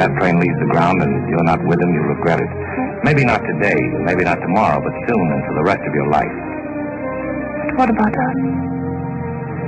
that train leaves the ground and you're not with him, you'll regret it. Maybe not today, maybe not tomorrow, but soon and for the rest of your life. But what about us?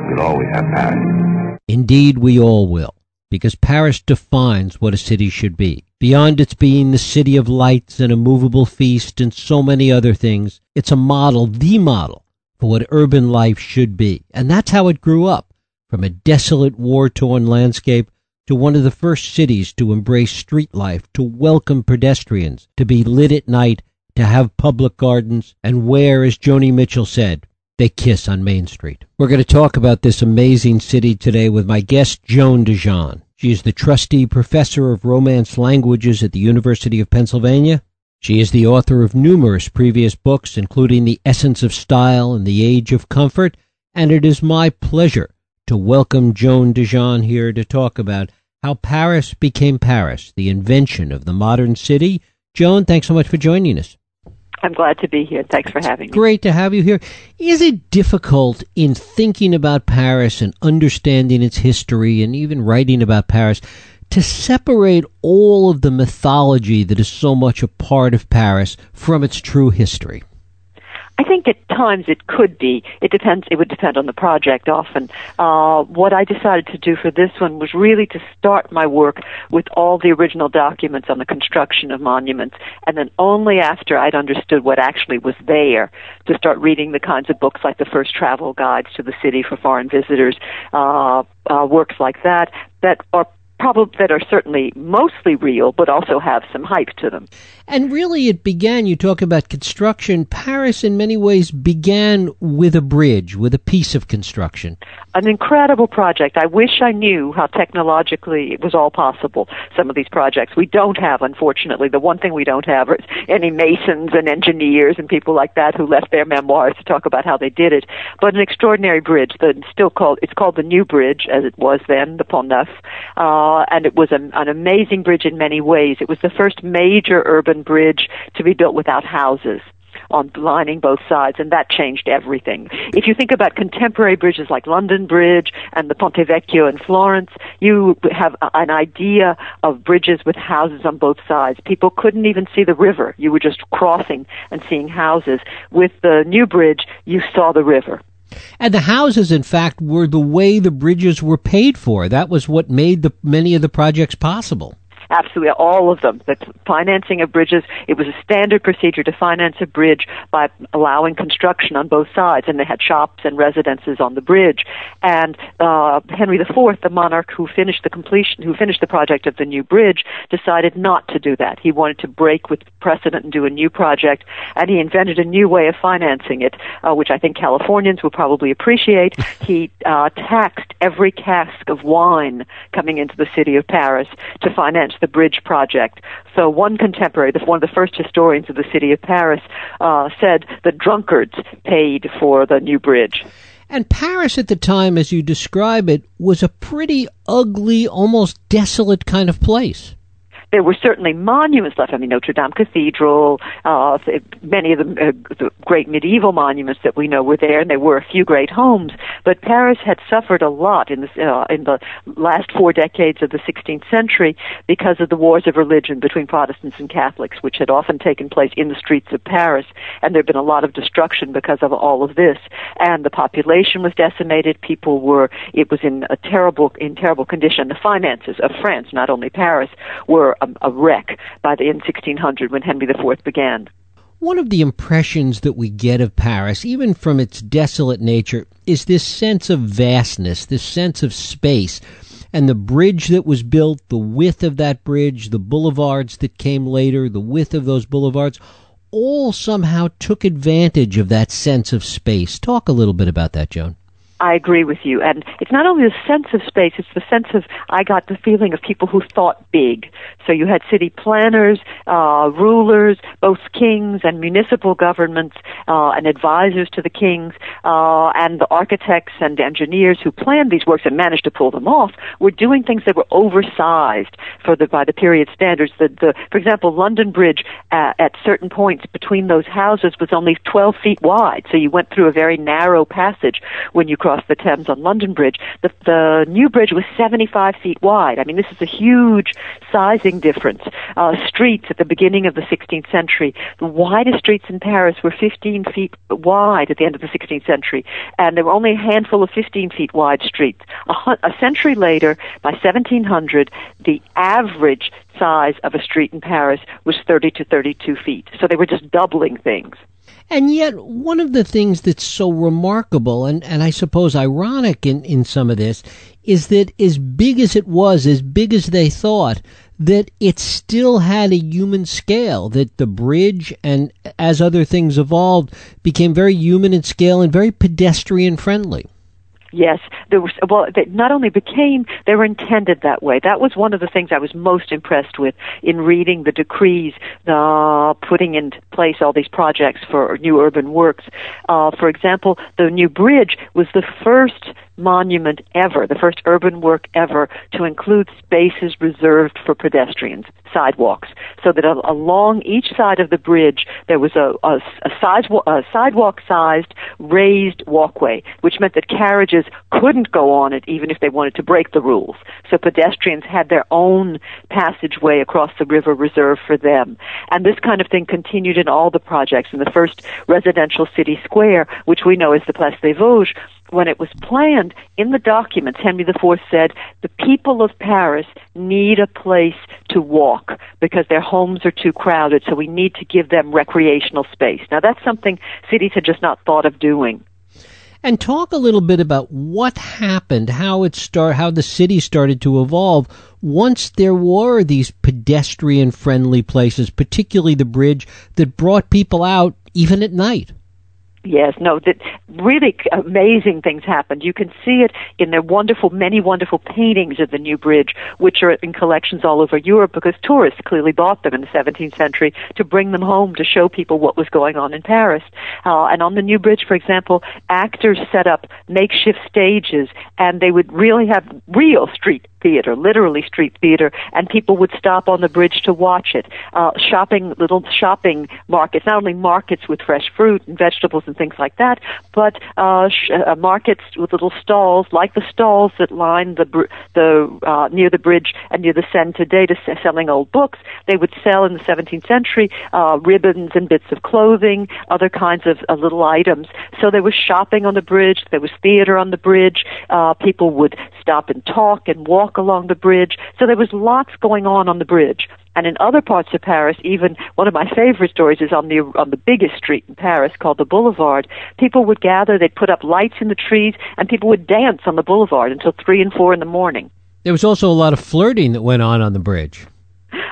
We'll always have Paris. Indeed, we all will, because Paris defines what a city should be. Beyond its being the city of lights and a movable feast and so many other things, it's a model, the model, for what urban life should be. And that's how it grew up, from a desolate, war-torn landscape to one of the first cities to embrace street life, to welcome pedestrians, to be lit at night, to have public gardens, and where, as Joni Mitchell said, they kiss on Main Street. We're going to talk about this amazing city today with my guest, Joan DeJean. She is the trustee professor of Romance languages at the University of Pennsylvania. She is the author of numerous previous books, including The Essence of Style and The Age of Comfort, and it is my pleasure to welcome Joan DeJean here to talk about how Paris became Paris, the invention of the modern city. Joan, thanks so much for joining us. I'm glad to be here. Thanks for having me. Great to have you here. Is it difficult in thinking about Paris and understanding its history and even writing about Paris to separate all of the mythology that is so much a part of Paris from its true history? I think at times it could be. It depends. It would depend on the project often. Uh, what I decided to do for this one was really to start my work with all the original documents on the construction of monuments, and then only after I'd understood what actually was there to start reading the kinds of books like the first travel guides to the city for foreign visitors, uh, uh, works like that that are that are certainly mostly real, but also have some hype to them. And really, it began. You talk about construction. Paris, in many ways, began with a bridge, with a piece of construction. An incredible project. I wish I knew how technologically it was all possible. Some of these projects we don't have, unfortunately. The one thing we don't have is any masons and engineers and people like that who left their memoirs to talk about how they did it. But an extraordinary bridge. The still called it's called the New Bridge as it was then, the Pont Neuf. Uh, and it was an, an amazing bridge in many ways. It was the first major urban bridge to be built without houses on lining both sides, and that changed everything. If you think about contemporary bridges like London Bridge and the Ponte Vecchio in Florence, you have an idea of bridges with houses on both sides. People couldn't even see the river. You were just crossing and seeing houses. With the new bridge, you saw the river. And the houses, in fact, were the way the bridges were paid for. That was what made the, many of the projects possible absolutely all of them. The financing of bridges, it was a standard procedure to finance a bridge by allowing construction on both sides, and they had shops and residences on the bridge. And uh, Henry IV, the monarch who finished the completion, who finished the project of the new bridge, decided not to do that. He wanted to break with precedent and do a new project, and he invented a new way of financing it, uh, which I think Californians will probably appreciate. He uh, taxed every cask of wine coming into the city of Paris to finance the bridge project. So one contemporary, one of the first historians of the city of Paris, uh, said that drunkards paid for the new bridge. And Paris at the time, as you describe it, was a pretty ugly, almost desolate kind of place there were certainly monuments left. I mean, Notre Dame Cathedral, uh, many of the, uh, the great medieval monuments that we know were there, and there were a few great homes. But Paris had suffered a lot in the uh, in the last four decades of the 16th century because of the wars of religion between Protestants and Catholics, which had often taken place in the streets of Paris, and there had been a lot of destruction because of all of this. And the population was decimated. People were it was in a terrible in terrible condition. The finances of France, not only Paris, were a, a wreck by the in 1600 when Henry IV began. One of the impressions that we get of Paris, even from its desolate nature, is this sense of vastness, this sense of space. And the bridge that was built, the width of that bridge, the boulevards that came later, the width of those boulevards, all somehow took advantage of that sense of space. Talk a little bit about that, Joan. I agree with you. And it's not only the sense of space, it's the sense of, I got the feeling of people who thought big. So you had city planners, uh, rulers, both kings and municipal governments, uh, and advisors to the kings, uh, and the architects and engineers who planned these works and managed to pull them off were doing things that were oversized for the, by the period standards. The, the, for example, London Bridge uh, at certain points between those houses was only 12 feet wide. So you went through a very narrow passage when you crossed across the Thames on London Bridge. The, the new bridge was 75 feet wide. I mean, this is a huge sizing difference. Uh, streets at the beginning of the 16th century, the widest streets in Paris were 15 feet wide at the end of the 16th century, and there were only a handful of 15 feet wide streets. A, a century later, by 1700, the average size of a street in Paris was 30 to 32 feet. So they were just doubling things. And yet, one of the things that's so remarkable and, and I suppose ironic in, in some of this is that as big as it was, as big as they thought, that it still had a human scale, that the bridge and as other things evolved became very human in scale and very pedestrian friendly. Yes, there was. Well, they not only became, they were intended that way. That was one of the things I was most impressed with in reading the decrees, uh, putting in place all these projects for new urban works. Uh, for example, the new bridge was the first monument ever, the first urban work ever to include spaces reserved for pedestrians, sidewalks, so that along each side of the bridge there was a, a, a, sidewalk, a sidewalk-sized raised walkway, which meant that carriages couldn't go on it even if they wanted to break the rules. So pedestrians had their own passageway across the river reserved for them. And this kind of thing continued in all the projects. In the first residential city square, which we know as the Place des Vosges, when it was planned in the documents, Henry IV said the people of Paris need a place to walk because their homes are too crowded, so we need to give them recreational space. Now that's something cities had just not thought of doing. And talk a little bit about what happened, how it start, how the city started to evolve once there were these pedestrian friendly places, particularly the bridge that brought people out even at night. Yes, no, that really amazing things happened. You can see it in their wonderful, many wonderful paintings of the new bridge, which are in collections all over Europe because tourists clearly bought them in the 17th century to bring them home to show people what was going on in Paris. Uh, and on the new bridge, for example, actors set up makeshift stages and they would really have real street theater, literally street theater, and people would stop on the bridge to watch it. Uh, shopping, little shopping markets, not only markets with fresh fruit and vegetables and things like that, but uh, sh- uh, markets with little stalls, like the stalls that line the br- the uh, near the bridge and near the Seine today, to s- selling old books. They would sell in the 17th century uh, ribbons and bits of clothing, other kinds of uh, little items. So there was shopping on the bridge. There was theater on the bridge. Uh, people would stop and talk and walk walk along the bridge. So there was lots going on on the bridge. And in other parts of Paris, even one of my favorite stories is on the on the biggest street in Paris called the Boulevard. People would gather, they'd put up lights in the trees, and people would dance on the boulevard until three and four in the morning. There was also a lot of flirting that went on on the bridge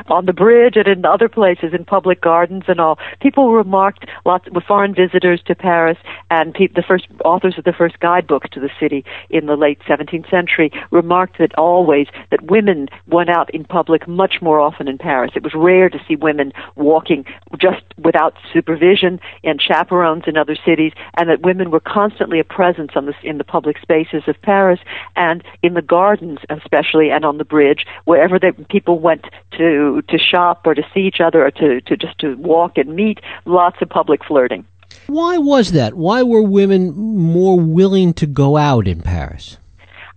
on the bridge and in other places in public gardens and all. People remarked lots of foreign visitors to Paris and pe- the first authors of the first guidebooks to the city in the late 17th century remarked that always that women went out in public much more often in Paris. It was rare to see women walking just without supervision and chaperones in other cities and that women were constantly a presence on the, in the public spaces of Paris and in the gardens especially and on the bridge wherever they, people went to to shop or to see each other or to, to just to walk and meet, lots of public flirting. Why was that? Why were women more willing to go out in Paris?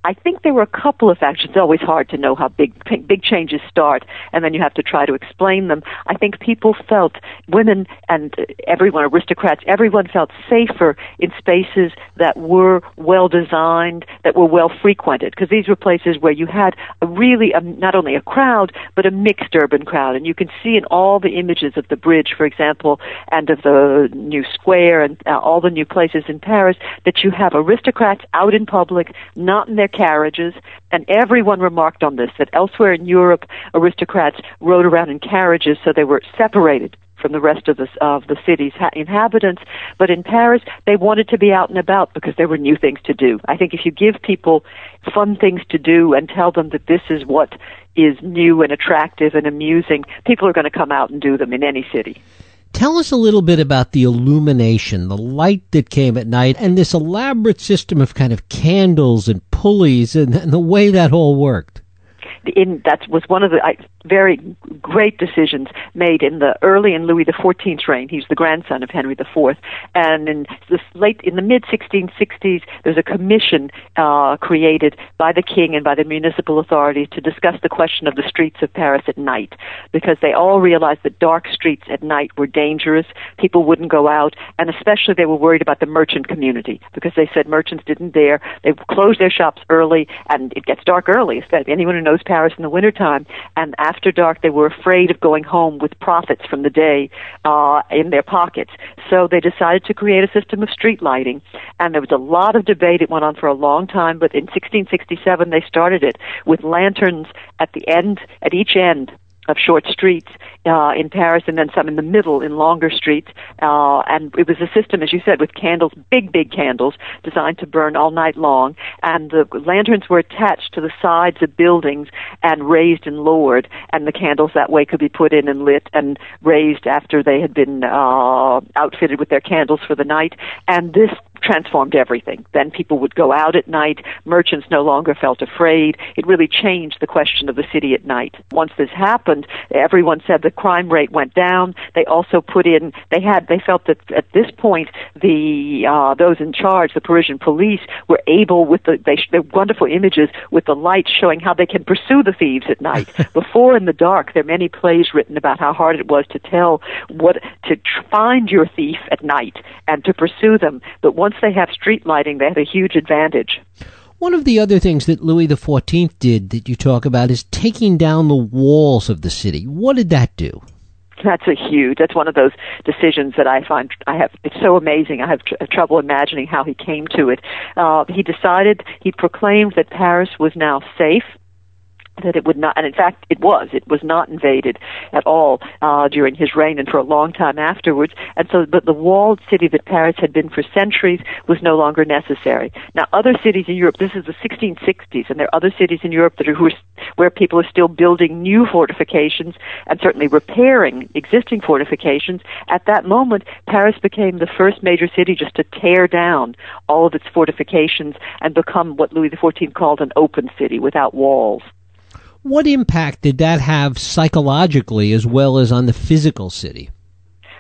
I think there were a couple of factors. It's always hard to know how big big changes start, and then you have to try to explain them. I think people felt women and everyone, aristocrats, everyone felt safer in spaces that were well designed, that were well frequented, because these were places where you had a really a, not only a crowd but a mixed urban crowd, and you can see in all the images of the bridge, for example, and of the new square and uh, all the new places in Paris that you have aristocrats out in public, not in their carriages, and everyone remarked on this that elsewhere in Europe, aristocrats rode around in carriages, so they were separated from the rest of the of the city's ha- inhabitants. But in Paris, they wanted to be out and about because there were new things to do. I think if you give people fun things to do and tell them that this is what is new and attractive and amusing, people are going to come out and do them in any city. Tell us a little bit about the illumination, the light that came at night, and this elaborate system of kind of candles and pulleys and, and the way that all worked. In that was one of the I, very great decisions made in the early in Louis XIV's reign. He's the grandson of Henry IV, and in the late in the mid 1660s, there's a commission uh, created by the king and by the municipal authorities to discuss the question of the streets of Paris at night, because they all realized that dark streets at night were dangerous. People wouldn't go out, and especially they were worried about the merchant community because they said merchants didn't dare. They closed their shops early, and it gets dark early. Anyone who knows Paris in the wintertime, and after dark, they were afraid of going home with profits from the day uh, in their pockets. So they decided to create a system of street lighting, and there was a lot of debate. It went on for a long time, but in 1667 they started it with lanterns at the end, at each end of short streets uh, in Paris, and then some in the middle in longer streets. Uh, and it was a system, as you said, with candles, big, big candles, designed to burn all night long. And the lanterns were attached to the sides of buildings and raised and lowered, and the candles that way could be put in and lit and raised after they had been uh, outfitted with their candles for the night. And this transformed everything. Then people would go out at night. Merchants no longer felt afraid. It really changed the question of the city at night. Once this happened, everyone said the crime rate went down. They also put in, they had, they felt that at this point, the, uh, those in charge, the Parisian police, were able with the, they, the wonderful images with the lights showing how they can pursue the thieves at night. Before in the dark, there are many plays written about how hard it was to tell what, to tr- find your thief at night and to pursue them. But once once they have street lighting, they have a huge advantage. One of the other things that Louis XIV did that you talk about is taking down the walls of the city. What did that do? That's a huge. That's one of those decisions that I find I have. It's so amazing. I have tr- trouble imagining how he came to it. Uh, he decided. He proclaimed that Paris was now safe that it would not, and in fact it was, it was not invaded at all uh, during his reign and for a long time afterwards. And so, but the walled city that Paris had been for centuries was no longer necessary. Now, other cities in Europe, this is the 1660s, and there are other cities in Europe that are who are, where people are still building new fortifications and certainly repairing existing fortifications. At that moment, Paris became the first major city just to tear down all of its fortifications and become what Louis XIV called an open city without walls. What impact did that have psychologically as well as on the physical city?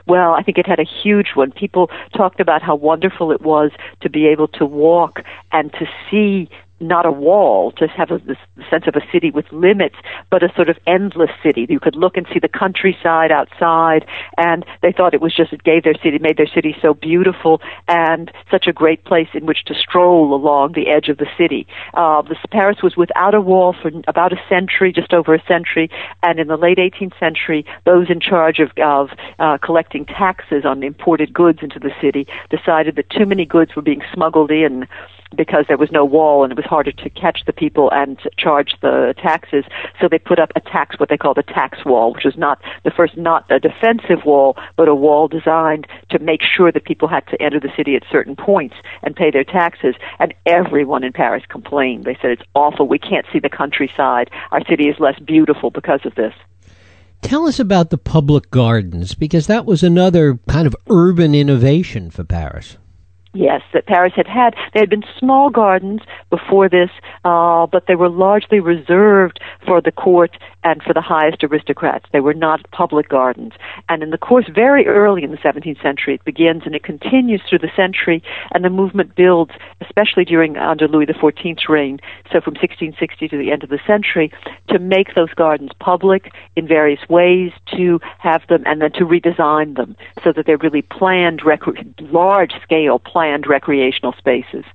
Well, I think it had a huge one. People talked about how wonderful it was to be able to walk and to see not a wall, to have a, this sense of a city with limits, but a sort of endless city. You could look and see the countryside outside, and they thought it was just it gave their city, made their city so beautiful and such a great place in which to stroll along the edge of the city. Uh, this, Paris was without a wall for about a century, just over a century, and in the late 18th century, those in charge of, of uh, collecting taxes on imported goods into the city decided that too many goods were being smuggled in because there was no wall and it was harder to catch the people and charge the taxes. So they put up a tax, what they call the tax wall, which was not the first, not a defensive wall, but a wall designed to make sure that people had to enter the city at certain points and pay their taxes. And everyone in Paris complained. They said it's awful. We can't see the countryside. Our city is less beautiful because of this. Tell us about the public gardens because that was another kind of urban innovation for Paris. Yes, that Paris had had. There had been small gardens before this, uh, but they were largely reserved for the court and for the highest aristocrats. They were not public gardens. And in the course, very early in the 17th century, it begins and it continues through the century, and the movement builds, especially during under Louis XIV's reign, so from 1660 to the end of the century, to make those gardens public in various ways, to have them, and then to redesign them so that they're really planned, rec- large scale planned planned recreational spaces.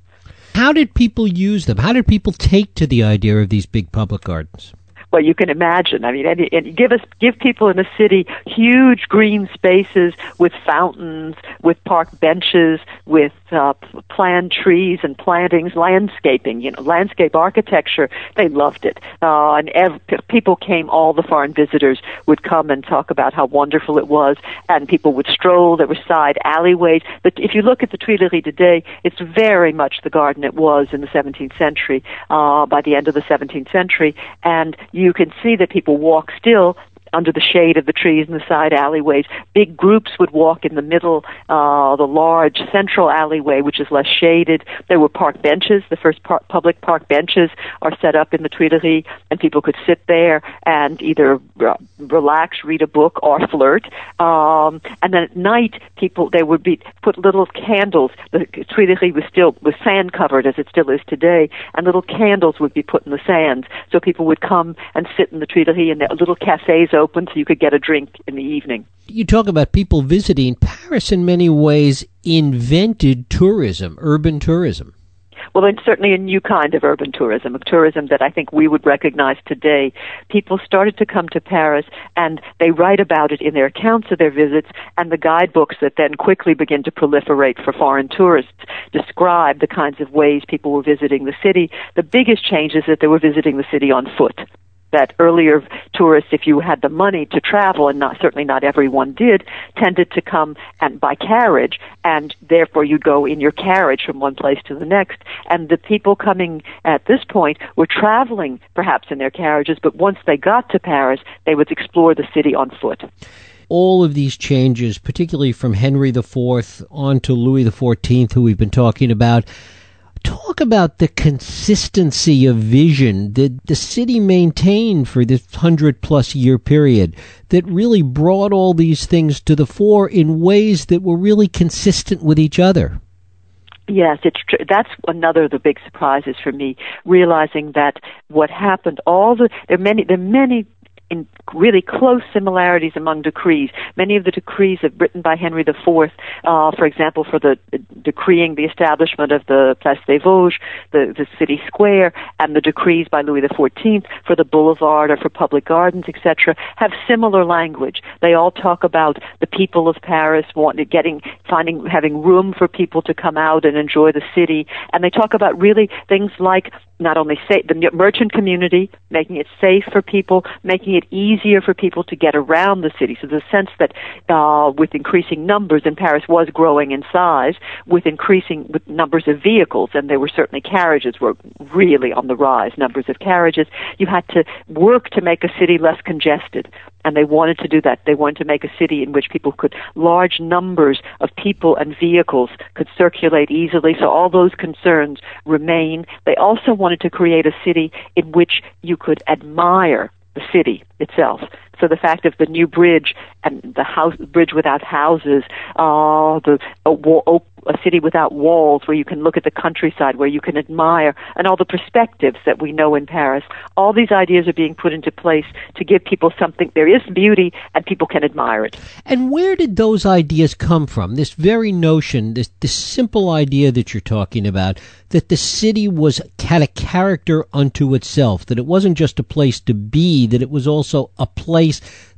How did people use them? How did people take to the idea of these big public gardens? Well, you can imagine. I mean, and, and give us give people in the city huge green spaces with fountains, with park benches, with uh, planned trees and plantings, landscaping. You know, landscape architecture. They loved it, uh, and ev- people came. All the foreign visitors would come and talk about how wonderful it was, and people would stroll. There were side alleyways. But if you look at the Tuileries today, it's very much the garden it was in the 17th century. Uh, by the end of the 17th century, and you can see that people walk still under the shade of the trees in the side alleyways. Big groups would walk in the middle, uh, the large central alleyway, which is less shaded. There were park benches. The first par- public park benches are set up in the Tuileries, and people could sit there and either uh, relax, read a book, or flirt. Um, and then at night, people they would be put little candles. The Tuileries was still was sand covered as it still is today, and little candles would be put in the sands, so people would come and sit in the Tuileries, and there little cafes open so you could get a drink in the evening. You talk about people visiting. Paris, in many ways, invented tourism, urban tourism. Well, it's certainly a new kind of urban tourism, a tourism that I think we would recognize today. People started to come to Paris and they write about it in their accounts of their visits and the guidebooks that then quickly begin to proliferate for foreign tourists describe the kinds of ways people were visiting the city. The biggest change is that they were visiting the city on foot that earlier tourists, if you had the money to travel, and not certainly not everyone did, tended to come and by carriage, and therefore you'd go in your carriage from one place to the next. And the people coming at this point were traveling perhaps in their carriages, but once they got to Paris, they would explore the city on foot all of these changes, particularly from Henry IV on to Louis XIV, who we've been talking about, Talk about the consistency of vision that the city maintained for this hundred plus year period that really brought all these things to the fore in ways that were really consistent with each other. Yes, it's true. That's another of the big surprises for me, realizing that what happened, all the, there are many, there are many in really close similarities among decrees. Many of the decrees written by Henry IV, uh, for example, for the uh, decreeing the establishment of the Place des Vosges, the, the city square, and the decrees by Louis XIV for the boulevard or for public gardens, etc., have similar language. They all talk about the people of Paris wanting, getting, finding, having room for people to come out and enjoy the city, and they talk about really things like not only say the merchant community, making it safe for people, making it easier for people to get around the city. So the sense that uh, with increasing numbers, and Paris was growing in size, with increasing with numbers of vehicles, and there were certainly carriages were really on the rise, numbers of carriages, you had to work to make a city less congested and they wanted to do that. They wanted to make a city in which people could, large numbers of people and vehicles could circulate easily. So all those concerns remain. They also wanted to create a city in which you could admire the city itself. So the fact of the new bridge and the house bridge without houses, uh, the a, a, a city without walls where you can look at the countryside, where you can admire, and all the perspectives that we know in Paris. All these ideas are being put into place to give people something. There is beauty, and people can admire it. And where did those ideas come from? This very notion, this this simple idea that you're talking about, that the city was had a character unto itself, that it wasn't just a place to be, that it was also a place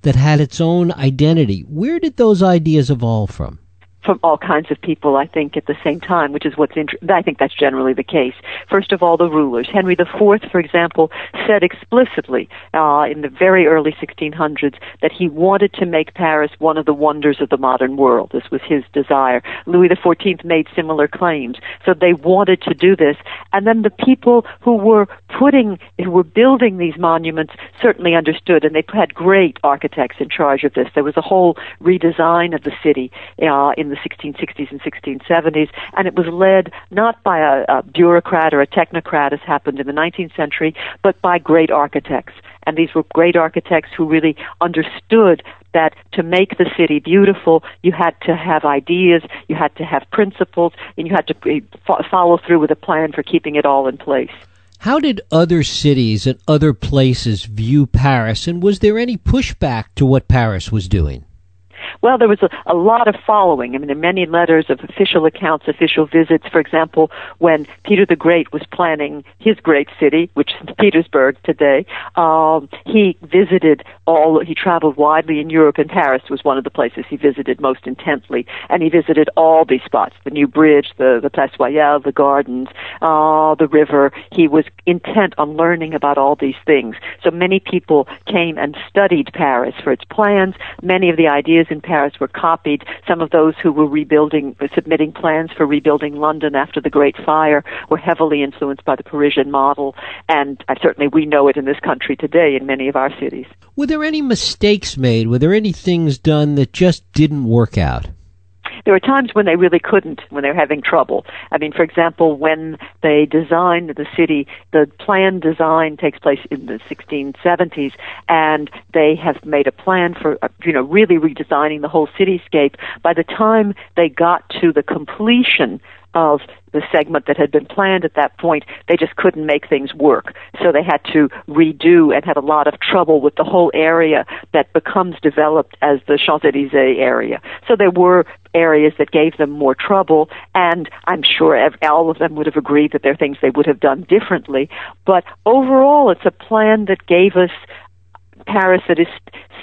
that had its own identity. Where did those ideas evolve from? From all kinds of people, I think, at the same time, which is what's interesting. I think that's generally the case. First of all, the rulers. Henry IV, for example, said explicitly uh, in the very early 1600s that he wanted to make Paris one of the wonders of the modern world. This was his desire. Louis XIV made similar claims. So they wanted to do this. And then the people who were putting, who were building these monuments certainly understood, and they had great architects in charge of this. There was a whole redesign of the city uh, in the 1660s and 1670s, and it was led not by a, a bureaucrat or a technocrat as happened in the 19th century, but by great architects. And these were great architects who really understood that to make the city beautiful, you had to have ideas, you had to have principles, and you had to eh, follow through with a plan for keeping it all in place. How did other cities and other places view Paris, and was there any pushback to what Paris was doing? Well, there was a, a lot of following. I mean, there are many letters of official accounts, official visits. For example, when Peter the Great was planning his great city, which is Petersburg today, um, he visited all, he traveled widely in Europe, and Paris was one of the places he visited most intently. And he visited all these spots, the new bridge, the, the Place Royale, the gardens, uh, the river. He was intent on learning about all these things. So many people came and studied Paris for its plans. Many of the ideas in Paris were copied. Some of those who were rebuilding, submitting plans for rebuilding London after the Great Fire were heavily influenced by the Parisian model, and uh, certainly we know it in this country today in many of our cities. Were there there any mistakes made? Were there any things done that just didn't work out? there were times when they really couldn't, when they were having trouble. I mean, for example, when they designed the city, the plan design takes place in the 1670s, and they have made a plan for, uh, you know, really redesigning the whole cityscape. By the time they got to the completion of the segment that had been planned at that point, they just couldn't make things work. So they had to redo and had a lot of trouble with the whole area that becomes developed as the Champs-Élysées area. So there were areas that gave them more trouble, and I'm sure all of them would have agreed that there are things they would have done differently. But overall, it's a plan that gave us Paris that is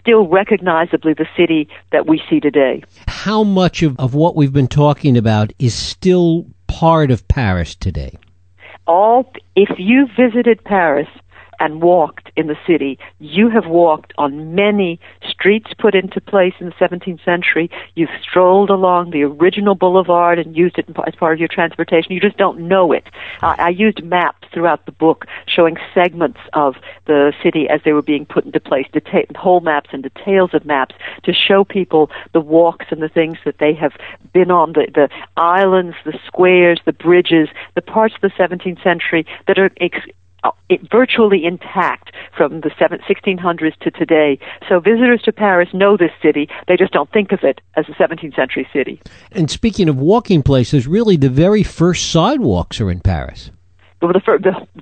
still recognizably the city that we see today. How much of, of what we've been talking about is still part of Paris today? All, if you visited Paris, and walked in the city. You have walked on many streets put into place in the 17th century. You've strolled along the original boulevard and used it as part of your transportation. You just don't know it. Uh, I used maps throughout the book showing segments of the city as they were being put into place, deta- whole maps and details of maps to show people the walks and the things that they have been on, the, the islands, the squares, the bridges, the parts of the 17th century that are ex- Uh, virtually intact from the 1600s to today. So visitors to Paris know this city. They just don't think of it as a 17th century city. And speaking of walking places, really the very first sidewalks are in Paris. But the,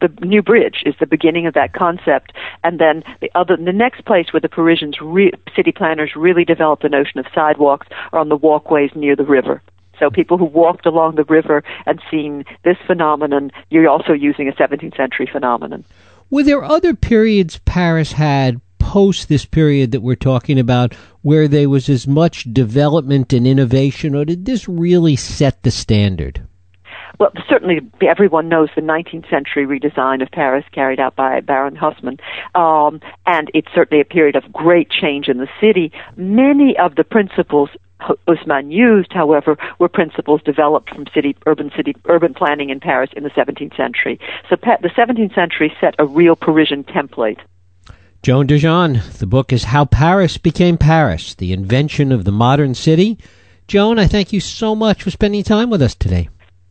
the, the new bridge is the beginning of that concept, and then the other the next place where the Parisians re, city planners really developed the notion of sidewalks are on the walkways near the river. So people who walked along the river and seen this phenomenon, you're also using a 17th century phenomenon. Were there other periods Paris had post this period that we're talking about where there was as much development and innovation, or did this really set the standard? well, certainly everyone knows the 19th century redesign of Paris carried out by Baron Haussmann, um, and it's certainly a period of great change in the city. Many of the principles Haussmann used, however, were principles developed from city, urban city, urban planning in Paris in the 17th century. So the 17th century set a real Parisian template. Joan DeJean, the book is How Paris Became Paris, the invention of the modern city. Joan, I thank you so much for spending time with us today.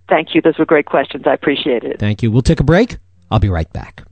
Thank you. Those were great questions. I appreciate it. Thank you. We'll take a break. I'll be right back.